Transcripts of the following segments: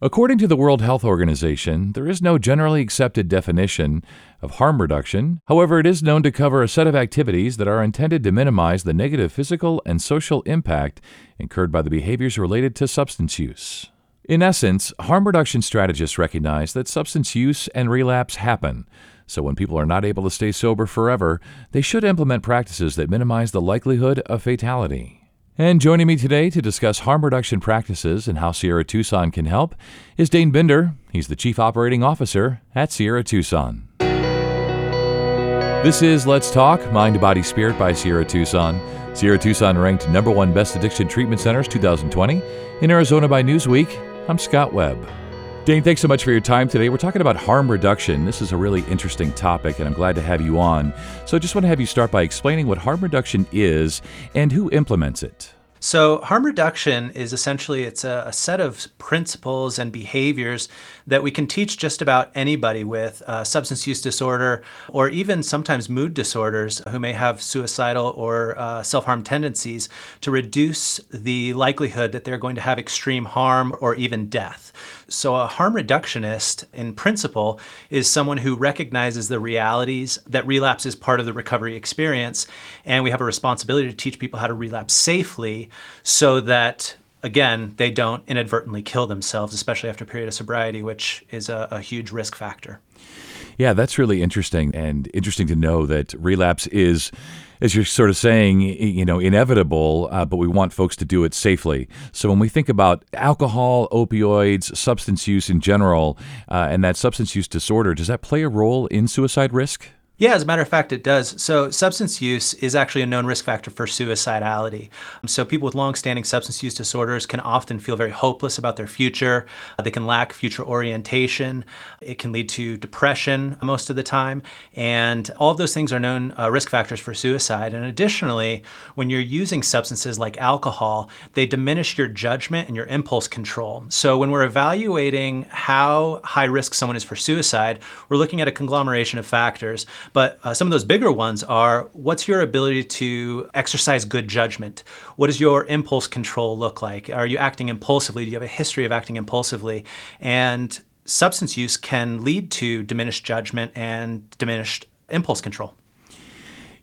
According to the World Health Organization, there is no generally accepted definition of harm reduction. However, it is known to cover a set of activities that are intended to minimize the negative physical and social impact incurred by the behaviors related to substance use. In essence, harm reduction strategists recognize that substance use and relapse happen. So, when people are not able to stay sober forever, they should implement practices that minimize the likelihood of fatality. And joining me today to discuss harm reduction practices and how Sierra Tucson can help is Dane Binder. He's the Chief Operating Officer at Sierra Tucson. This is Let's Talk Mind, Body, Spirit by Sierra Tucson. Sierra Tucson ranked number one best addiction treatment centers 2020 in Arizona by Newsweek. I'm Scott Webb. Dane, thanks so much for your time today. We're talking about harm reduction. This is a really interesting topic, and I'm glad to have you on. So, I just want to have you start by explaining what harm reduction is and who implements it. So harm reduction is essentially it's a, a, set of principles and behaviors that we can teach just about anybody with uh, substance use disorder or even sometimes mood disorders who may have suicidal or uh, self-harm tendencies to reduce the likelihood that they're going to have extreme harm or even death. So, a harm reductionist, in principle, is someone who recognizes the realities that relapse is part of the recovery experience. And we have a responsibility to teach people how to relapse safely so that again, they don't inadvertently kill themselves, especially after a period of sobriety, which is a, a, huge risk factor. Yeah, that's really interesting and interesting to know that relapse is as you're sort of saying, you know, inevitable, uh, but we want folks to do it safely. So when we think about alcohol, opioids, substance use in general, uh, and that substance use disorder, does that play a role in suicide risk? Yeah, as a matter of fact, it does. So, substance use is actually a known risk factor for suicidality. So, people with long-standing substance use disorders can often feel very hopeless about their future. They can lack future orientation. It can lead to depression most of the time. And all of those things are known uh, risk factors for suicide. And additionally, when you're using substances like alcohol, they diminish your judgment and your impulse control. So, when we're evaluating how high risk someone is for suicide, we're looking at a conglomeration of factors. But uh, some of those bigger ones are what's your ability to exercise good judgment? What does your impulse control look like? Are you acting impulsively? Do you have a history of acting impulsively? And substance use can lead to diminished judgment and diminished impulse control.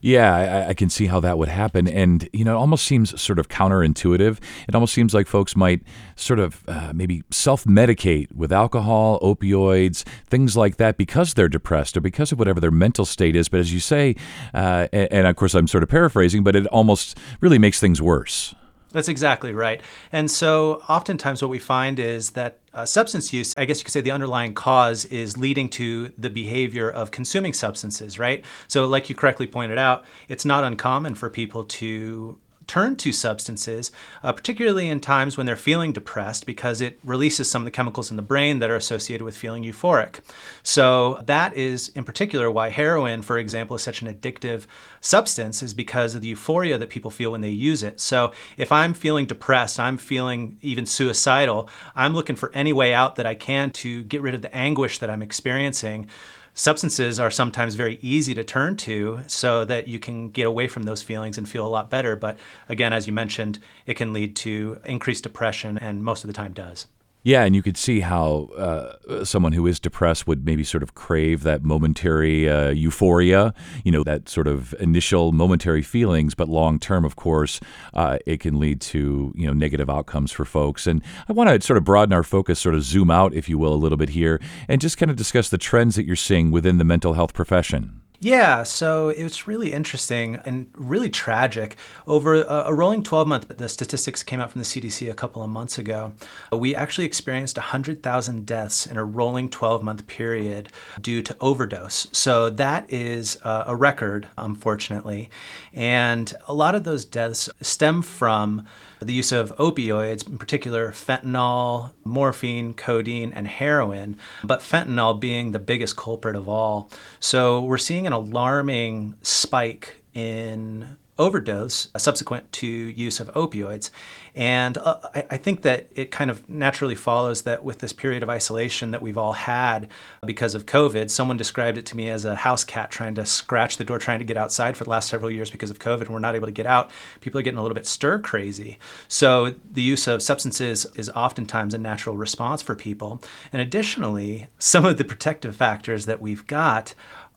Yeah, I, I, can see how that would happen. And, you know, it almost seems sort of counterintuitive. It almost seems like folks might sort of uh, maybe self medicate with alcohol, opioids, things like that because they're depressed or because of whatever their mental state is. But as you say, uh, and, and of course I'm sort of paraphrasing, but it almost really makes things worse. That's exactly right. And so oftentimes what we find is that uh, substance use, I guess you could say the underlying cause is leading to the behavior of consuming substances, right? So, like you correctly pointed out, it's not uncommon for people to turn to substances, uh, particularly in times when they're feeling depressed, because it releases some of the chemicals in the brain that are associated with feeling euphoric. So, that is in particular why heroin, for example, is such an addictive substance, is because of the euphoria that people feel when they use it. So, if I'm feeling depressed, I'm feeling even suicidal, I'm looking for any way out that I can to get rid of the anguish that I'm experiencing substances are sometimes very easy to turn to so that you can get away from those feelings and feel a lot better. But again, as you mentioned, it can lead to increased depression and most of the time does. Yeah, and you could see how uh, someone who is depressed would maybe sort of crave that momentary uh, euphoria, you know, that sort of initial momentary feelings, but long term, of course, uh, it can lead to you know negative outcomes for folks. And I want to sort of broaden our focus, sort of zoom out, if you will, a little bit here, and just kind of discuss the trends that you're seeing within the mental health profession. Yeah, so it was really interesting and really tragic. Over a, a rolling 12 month, the statistics came out from the CDC a couple of months ago. We actually experienced 100,000 deaths in a rolling 12 month period due to overdose. So that is uh, a record, unfortunately. And a lot of those deaths stem from the use of opioids, in particular fentanyl, morphine, codeine, and heroin, but fentanyl being the biggest culprit of all. So we're seeing an alarming spike in overdose subsequent to use of opioids. And uh, I, I, think that it kind of naturally follows that with this period of isolation that we've all had because of COVID, someone described it to me as a house cat trying to scratch the door, trying to get outside for the last several years because of COVID, and we're not able to get out. People are getting a little bit stir crazy. So the use of substances is oftentimes a natural response for people. And additionally, some of the protective factors that we've got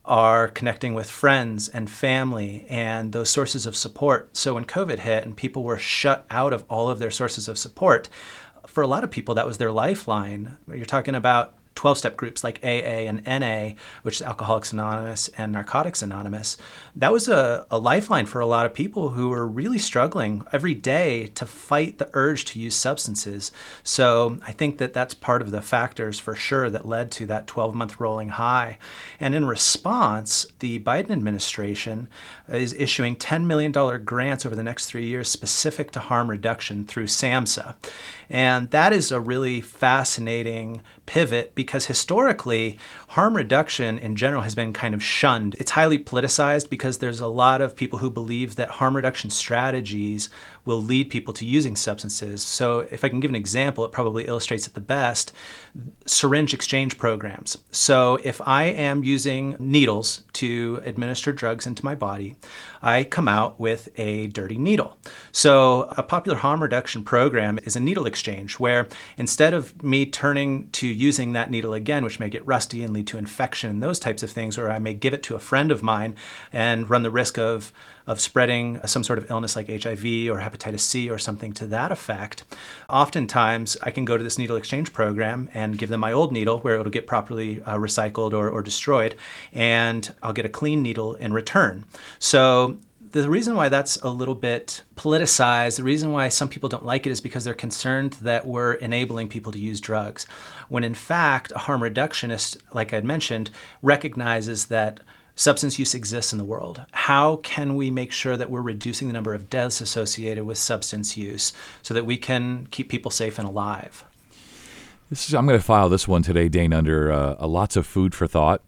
are connecting with friends and family and those sources of support. So when COVID hit and people were shut out of all of their sources of support, for a lot of people, that was their lifeline. You're talking about 12 step groups like AA and NA, which is Alcoholics Anonymous and Narcotics Anonymous, that was a, a, lifeline for a lot of people who were really struggling every day to fight the urge to use substances. So I think that that's part of the factors for sure that led to that 12 month rolling high. And in response, the Biden administration is issuing $10 million grants over the next three years specific to harm reduction through SAMHSA. And that is a really fascinating pivot because historically, harm reduction in general has been kind of shunned. It's highly politicized because there's a lot of people who believe that harm reduction strategies will lead people to using substances. So, if I can give an example, it probably illustrates it the best syringe exchange programs. So, if I am using needles to administer drugs into my body, I come out with a dirty needle. So, a popular harm reduction program is a needle exchange where instead of me turning to using that needle again, which may get rusty and lead to infection and those types of things, or I may give it to a friend of mine and run the risk of of spreading some sort of illness like HIV or hepatitis C or something to that effect. Oftentimes, I can go to this needle exchange program and give them my old needle where it'll get properly uh, recycled or, or destroyed, and I'll get a clean needle in return. So the reason why that's a little bit politicized, the reason why some people don't like it is because they're concerned that we're enabling people to use drugs. When in fact, a harm reductionist, like I'd mentioned, recognizes that substance use exists in the world. How can we make sure that we're reducing the number of deaths associated with substance use so that we can keep people safe and alive? Is, I'm going to file this one today, Dane, under uh, lots of food for thought.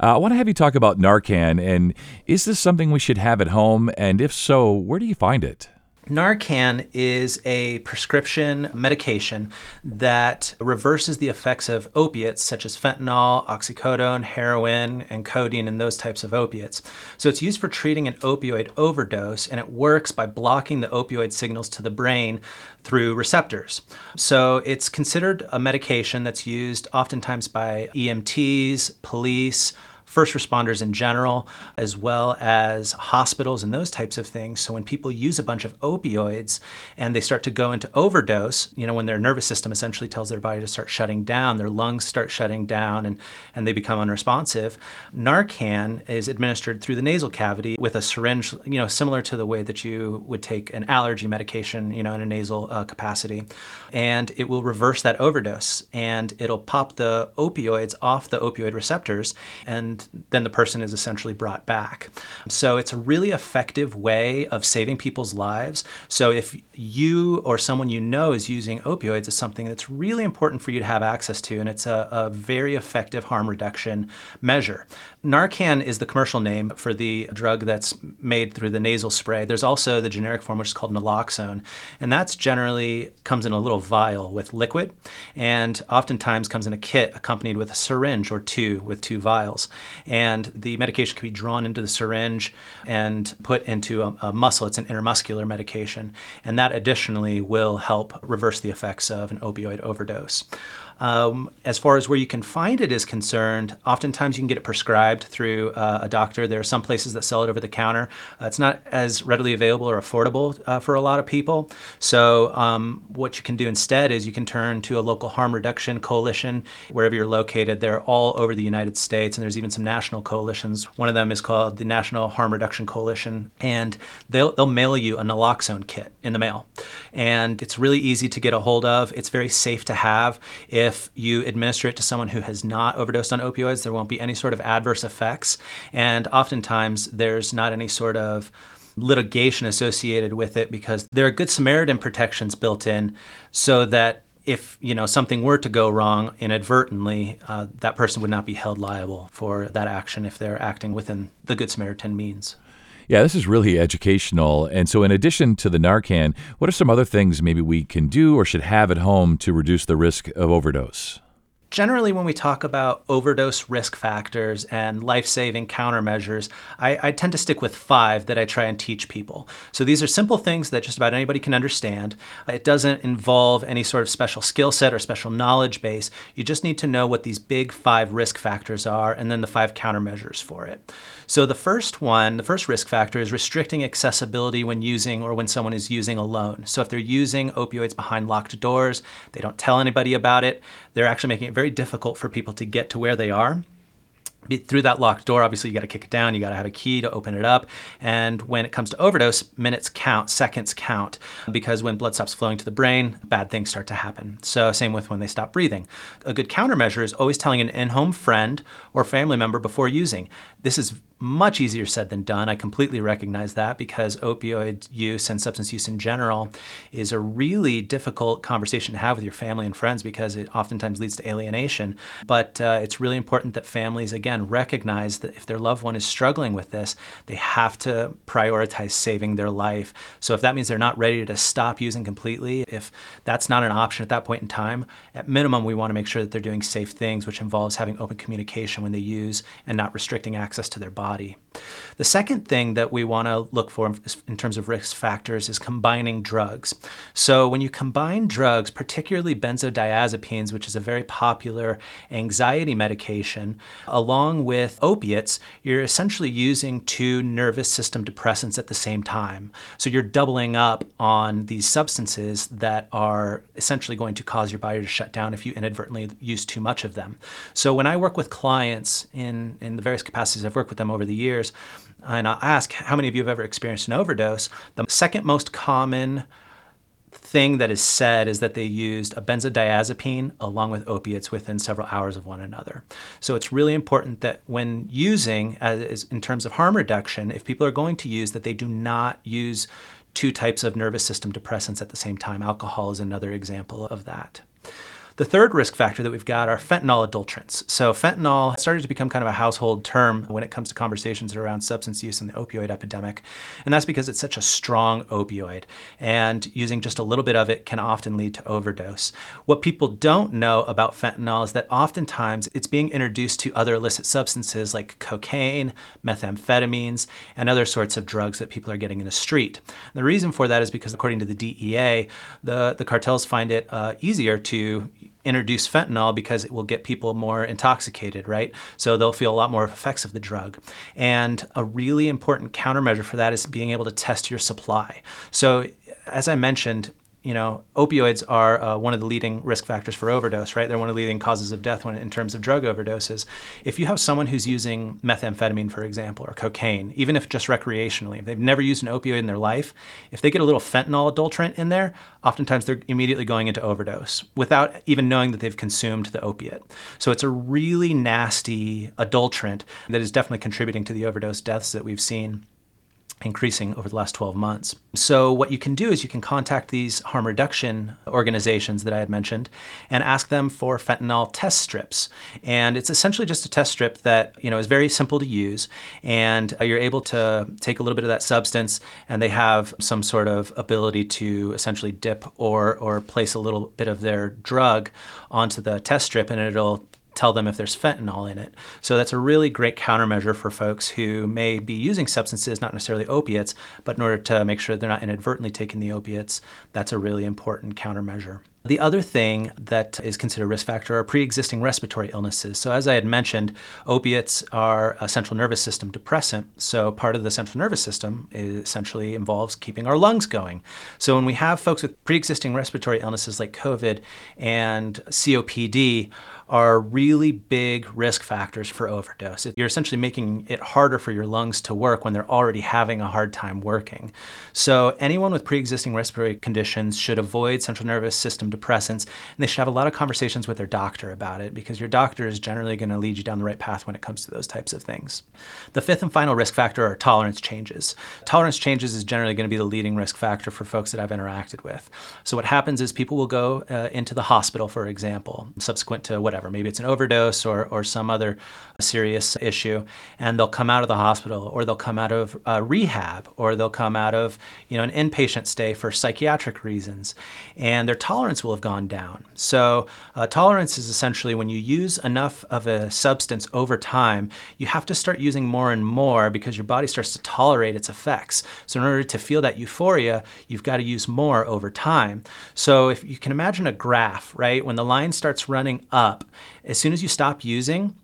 Uh, I want to have you talk about Narcan, and is this something we should have at home? And if so, where do you find it? Narcan is a prescription medication that reverses the effects of opiates such as fentanyl, oxycodone, heroin, and codeine, and those types of opiates. So it's used for treating an opioid overdose, and it works by blocking the opioid signals to the brain through receptors. So it's considered a medication that's used oftentimes by EMTs, police, first responders in general, as well as hospitals and those types of things. So when people use a bunch of opioids and they start to go into overdose, you know, when their nervous system essentially tells their body to start shutting down, their lungs start shutting down and, and they become unresponsive, Narcan is administered through the nasal cavity with a syringe, you know, similar to the way that you would take an allergy medication, you know, in a nasal uh, capacity. And it will reverse that overdose and it'll pop the opioids off the opioid receptors then the person is essentially brought back. So it's a really effective way of saving people's lives. So if you or someone you know is using opioids, it's something that's really important for you to have access to, and it's a, a very effective harm reduction measure. Narcan is the commercial name for the drug that's made through the nasal spray. There's also the generic form, which is called naloxone, and that's generally comes in a little vial with liquid, and oftentimes comes in a kit accompanied with a syringe or two with two vials. And the medication can be drawn into the syringe and put into a, a muscle. It's an intermuscular medication, and that additionally will help reverse the effects of an opioid overdose. Um, as far as where you can find it is concerned, oftentimes you can get it prescribed through uh, a doctor. There are some places that sell it over the counter. Uh, it's not as readily available or affordable uh, for a lot of people. So, um, what you can do instead is you can turn to a local harm reduction coalition wherever you're located. They're all over the United States, and there's even some national coalitions. One of them is called the National Harm Reduction Coalition, and they'll, they'll mail you a naloxone kit in the mail. And it's really easy to get a hold of, it's very safe to have. If if you administer it to someone who has not overdosed on opioids, there won't be any sort of adverse effects. And oftentimes, there's not any sort of litigation associated with it because there are good Samaritan protections built in so that if you know something were to go wrong inadvertently, uh, that person would not be held liable for that action if they're acting within the Good Samaritan means. Yeah, this is really educational. And so, in addition to the Narcan, what are some other things maybe we can do or should have at home to reduce the risk of overdose? Generally, when we talk about overdose risk factors and life saving countermeasures, I, I, tend to stick with five that I try and teach people. So these are simple things that just about anybody can understand. It doesn't involve any sort of special skill set or special knowledge base. You just need to know what these big five risk factors are and then the five countermeasures for it. So the first one, the first risk factor is restricting accessibility when using or when someone is using alone. So if they're using opioids behind locked doors, they don't tell anybody about it, they're actually making it very difficult for people to get to where they are through that locked door, obviously you got to kick it down, you got to have a key to open it up. And when it comes to overdose, minutes count, seconds count, because when blood stops flowing to the brain, bad things start to happen. So, same with when they stop breathing. A good countermeasure is always telling an in home friend or family member before using. This is much easier said than done. I completely recognize that because opioid use and substance use in general is a really difficult conversation to have with your family and friends because it oftentimes leads to alienation. But uh, it's really important that families, again, recognize that if their loved one is struggling with this, they have to prioritize saving their life. So if that means they're not ready to stop using completely, if that's not an option at that point in time, at minimum, we want to make sure that they're doing safe things, which involves having open communication when they use and not restricting access to their body body. The second thing that we want to look for in terms of risk factors is combining drugs. So, when you combine drugs, particularly benzodiazepines, which is a very popular anxiety medication, along with opiates, you're essentially using two nervous system depressants at the same time. So, you're doubling up on these substances that are essentially going to cause your body to shut down if you inadvertently use too much of them. So, when I work with clients in, in the various capacities I've worked with them over the years, and I'll ask how many of you have ever experienced an overdose. The second most common thing that is said is that they used a benzodiazepine along with opiates within several hours of one another. So it's really important that when using, as in terms of harm reduction, if people are going to use, that they do not use two types of nervous system depressants at the same time. Alcohol is another example of that. The third risk factor that we've got are fentanyl adulterants. So, fentanyl started to become kind of a household term when it comes to conversations around substance use and the opioid epidemic. And that's because it's such a strong opioid. And using just a little bit of it can often lead to overdose. What people don't know about fentanyl is that oftentimes it's being introduced to other illicit substances like cocaine, methamphetamines, and other sorts of drugs that people are getting in the street. And the reason for that is because, according to the DEA, the, the cartels find it uh, easier to introduce fentanyl because it will get people more intoxicated, right? So they'll feel a lot more effects of the drug. And a really important countermeasure for that is being able to test your supply. So as I mentioned, you know, opioids are uh, one of the leading risk factors for overdose, right? They're one of the leading causes of death when, in terms of drug overdoses. If you have someone who's using methamphetamine, for example, or cocaine, even if just recreationally, if they've never used an opioid in their life, if they get a little fentanyl adulterant in there, oftentimes they're immediately going into overdose without even knowing that they've consumed the opiate. So it's a really nasty adulterant that is definitely contributing to the overdose deaths that we've seen increasing over the last 12 months. So, what you can do is you can contact these harm reduction organizations that I had mentioned and ask them for fentanyl test strips. And it's essentially just a test strip that you know is very simple to use, and uh, you're able to take a little bit of that substance, and they have some sort of ability to essentially dip or or place a little bit of their drug onto the test strip, and it'll tell them if there's fentanyl in it. So that's a really great countermeasure for folks who may be using substances, not necessarily opiates, but in order to make sure they're not inadvertently taking the opiates, that's a really important countermeasure. The other thing that is considered a risk factor are pre existing respiratory illnesses. So, as I had mentioned, opiates are a central nervous system depressant. So, part of the central nervous system essentially involves keeping our lungs going. So, when we have folks with pre existing respiratory illnesses like COVID and COPD, are really big risk factors for overdose. You're essentially making it harder for your lungs to work when they're already having a hard time working. So, anyone with pre existing respiratory conditions should avoid central nervous system depressants, and they should have a lot of conversations with their doctor about it because your doctor is generally going to lead you down the right path when it comes to those types of things. The fifth and final risk factor are tolerance changes. Tolerance changes is generally going to be the leading risk factor for folks that I've interacted with. So, what happens is people will go uh, into the hospital, for example, subsequent to what whatever. Maybe it's an overdose or, or some other serious issue, and they'll come out of the hospital or they'll come out of uh, rehab or they'll come out of you know an inpatient stay for psychiatric reasons, and their tolerance will have gone down. So uh, tolerance is essentially when you use enough of a substance over time, you have to start using more and more because your body starts to tolerate its effects. So in order to feel that euphoria, you've got to use more over time. So if you can imagine a graph, right, when the line starts running up, as soon as you stop using,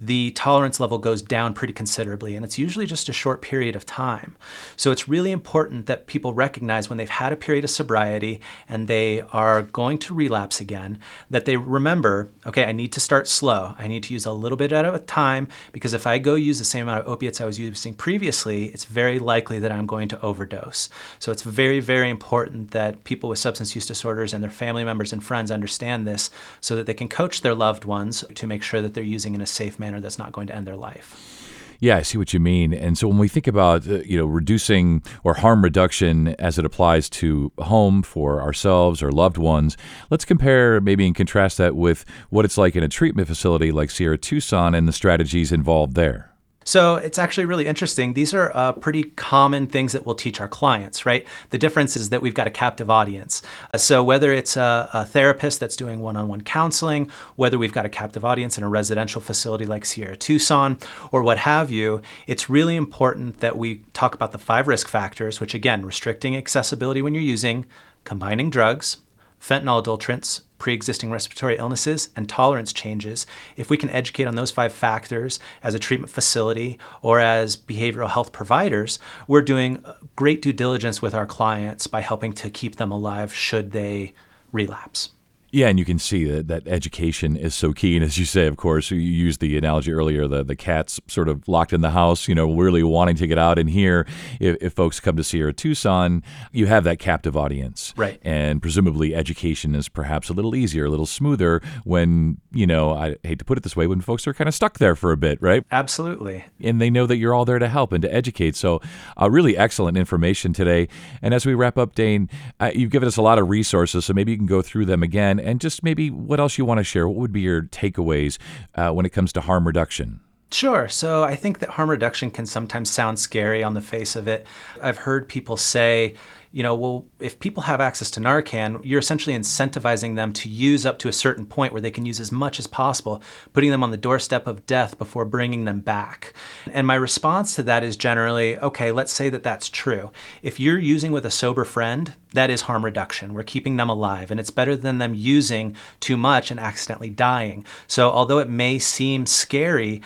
the tolerance level goes down pretty considerably, and it's usually just a short period of time. So it's really important that people recognize when they've had a period of sobriety and they are going to relapse again, that they remember, okay, I need to start slow. I need to use a little bit at a time because if I go use the same amount of opiates I was using previously, it's very likely that I'm going to overdose. So it's very, very important that people with substance use disorders and their family members and friends understand this so that they can coach their loved ones to make sure that they're using in a safe manner that's not going to end their life. Yeah, I see what you mean. And so when we think about uh, you know reducing or harm reduction as it applies to home for ourselves or loved ones, let's compare maybe and contrast that with what it's like in a treatment facility like Sierra Tucson and the strategies involved there. So it's actually really interesting. These are uh, pretty common things that we'll teach our clients, right? The difference is that we've got a captive audience. Uh, so whether it's a, a, therapist that's doing one-on-one counseling, whether we've got a captive audience in a residential facility like Sierra Tucson, or what have you, it's really important that we talk about the five risk factors, which again, restricting accessibility when you're using, combining drugs, fentanyl adulterants, pre existing respiratory illnesses, and tolerance changes, if we can educate on those five factors as a treatment facility or as behavioral health providers, we're doing great due diligence with our clients by helping to keep them alive should they relapse. Yeah, and you can see that, that education is so key. And as you say, of course, you used the analogy earlier, the, the cat's sort of locked in the house, you know, really wanting to get out. And here, if, if folks come to Sierra Tucson, you have that captive audience. Right. And presumably education is perhaps a little easier, a little smoother when, you know, I hate to put it this way, when folks are kind of stuck there for a bit, right? Absolutely. And they know that you're all there to help and to educate. So, uh, really excellent information today. And as we wrap up, Dane, uh, you've given us a lot of resources, so maybe you can go through them again and just maybe what else you want to share. What would be your takeaways uh, when it comes to harm reduction? Sure. So I think that harm reduction can sometimes sound scary on the face of it. I've heard people say, you know, well, if people have access to Narcan, you're essentially incentivizing them to use up to a certain point where they can use as much as possible, putting them on the doorstep of death before bringing them back. And my response to that is generally, okay, let's say that that's true. If you're using with a sober friend, that is harm reduction. We're keeping them alive, and it's better than them using too much and accidentally dying. So, although it may seem scary,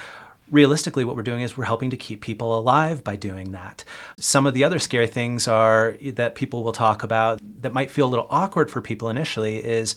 realistically, what we're doing is we're helping to keep people alive by doing that. Some of the other scary things are that people will talk about that might feel a little awkward for people initially is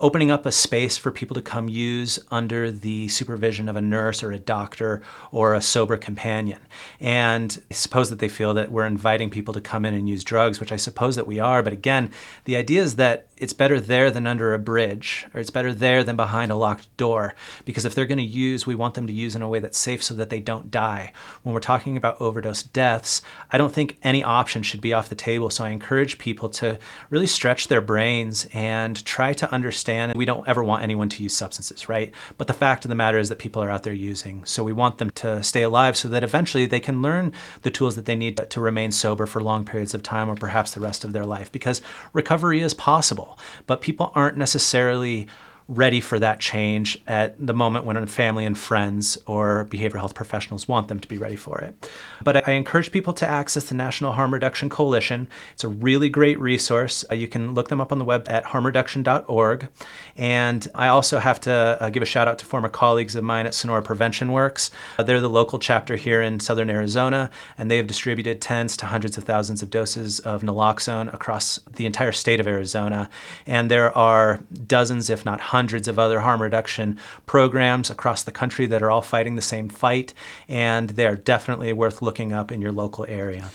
opening up a space for people to come use under the supervision of a nurse or a doctor or a sober companion. And I suppose that they feel that we're inviting people to come in and use drugs, which I suppose that we are. But again, the idea is that it's better there than under a bridge, or it's better there than behind a locked door. Because if they're going to use, we want them to use in a way that's safe so that they don't die. When we're talking about overdose deaths, I don't think any option should be off the table. So I encourage people to really stretch their brains and try to understand. And we don't ever want anyone to use substances, right? But the fact of the matter is that people are out there using. So we want them to stay alive so that eventually they can learn the tools that they need to remain sober for long periods of time or perhaps the rest of their life. Because recovery is possible but people aren't necessarily ready for that change at the moment when family and friends or behavioral health professionals want them to be ready for it. But I encourage people to access the National Harm Reduction Coalition. It's a really great resource. Uh, you can look them up on the web at harmreduction.org. And I also have to uh, give a shout out to former colleagues of mine at Sonoran Prevention Works. Uh, they're the local chapter here in southern Arizona, and they have distributed tens to hundreds of thousands of doses of naloxone across the entire state of Arizona. And there are dozens, if not hundreds, hundreds of other harm reduction programs across the country that are all fighting the same fight, and they're definitely worth looking up in your local area.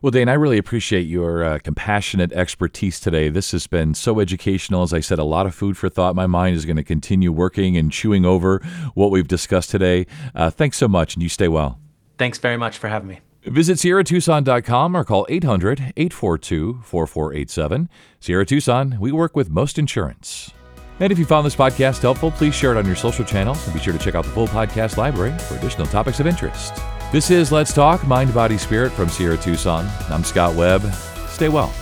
Well, Dane, I really appreciate your uh, compassionate expertise today. This has been so educational. As I said, a lot of food for thought. My mind is going to continue working and chewing over what we've discussed today. Uh, thanks so much, and you stay well. Thanks very much for having me. Visit SierraTucson.com or call 800 842 4487. Sierra Tucson, we work with most insurance. And if you found this podcast helpful, please share it on your social channels and be sure to check out the full podcast library for additional topics of interest. This is Let's Talk Mind, Body, Spirit from Sierra Tucson. I'm Scott Webb. Stay well.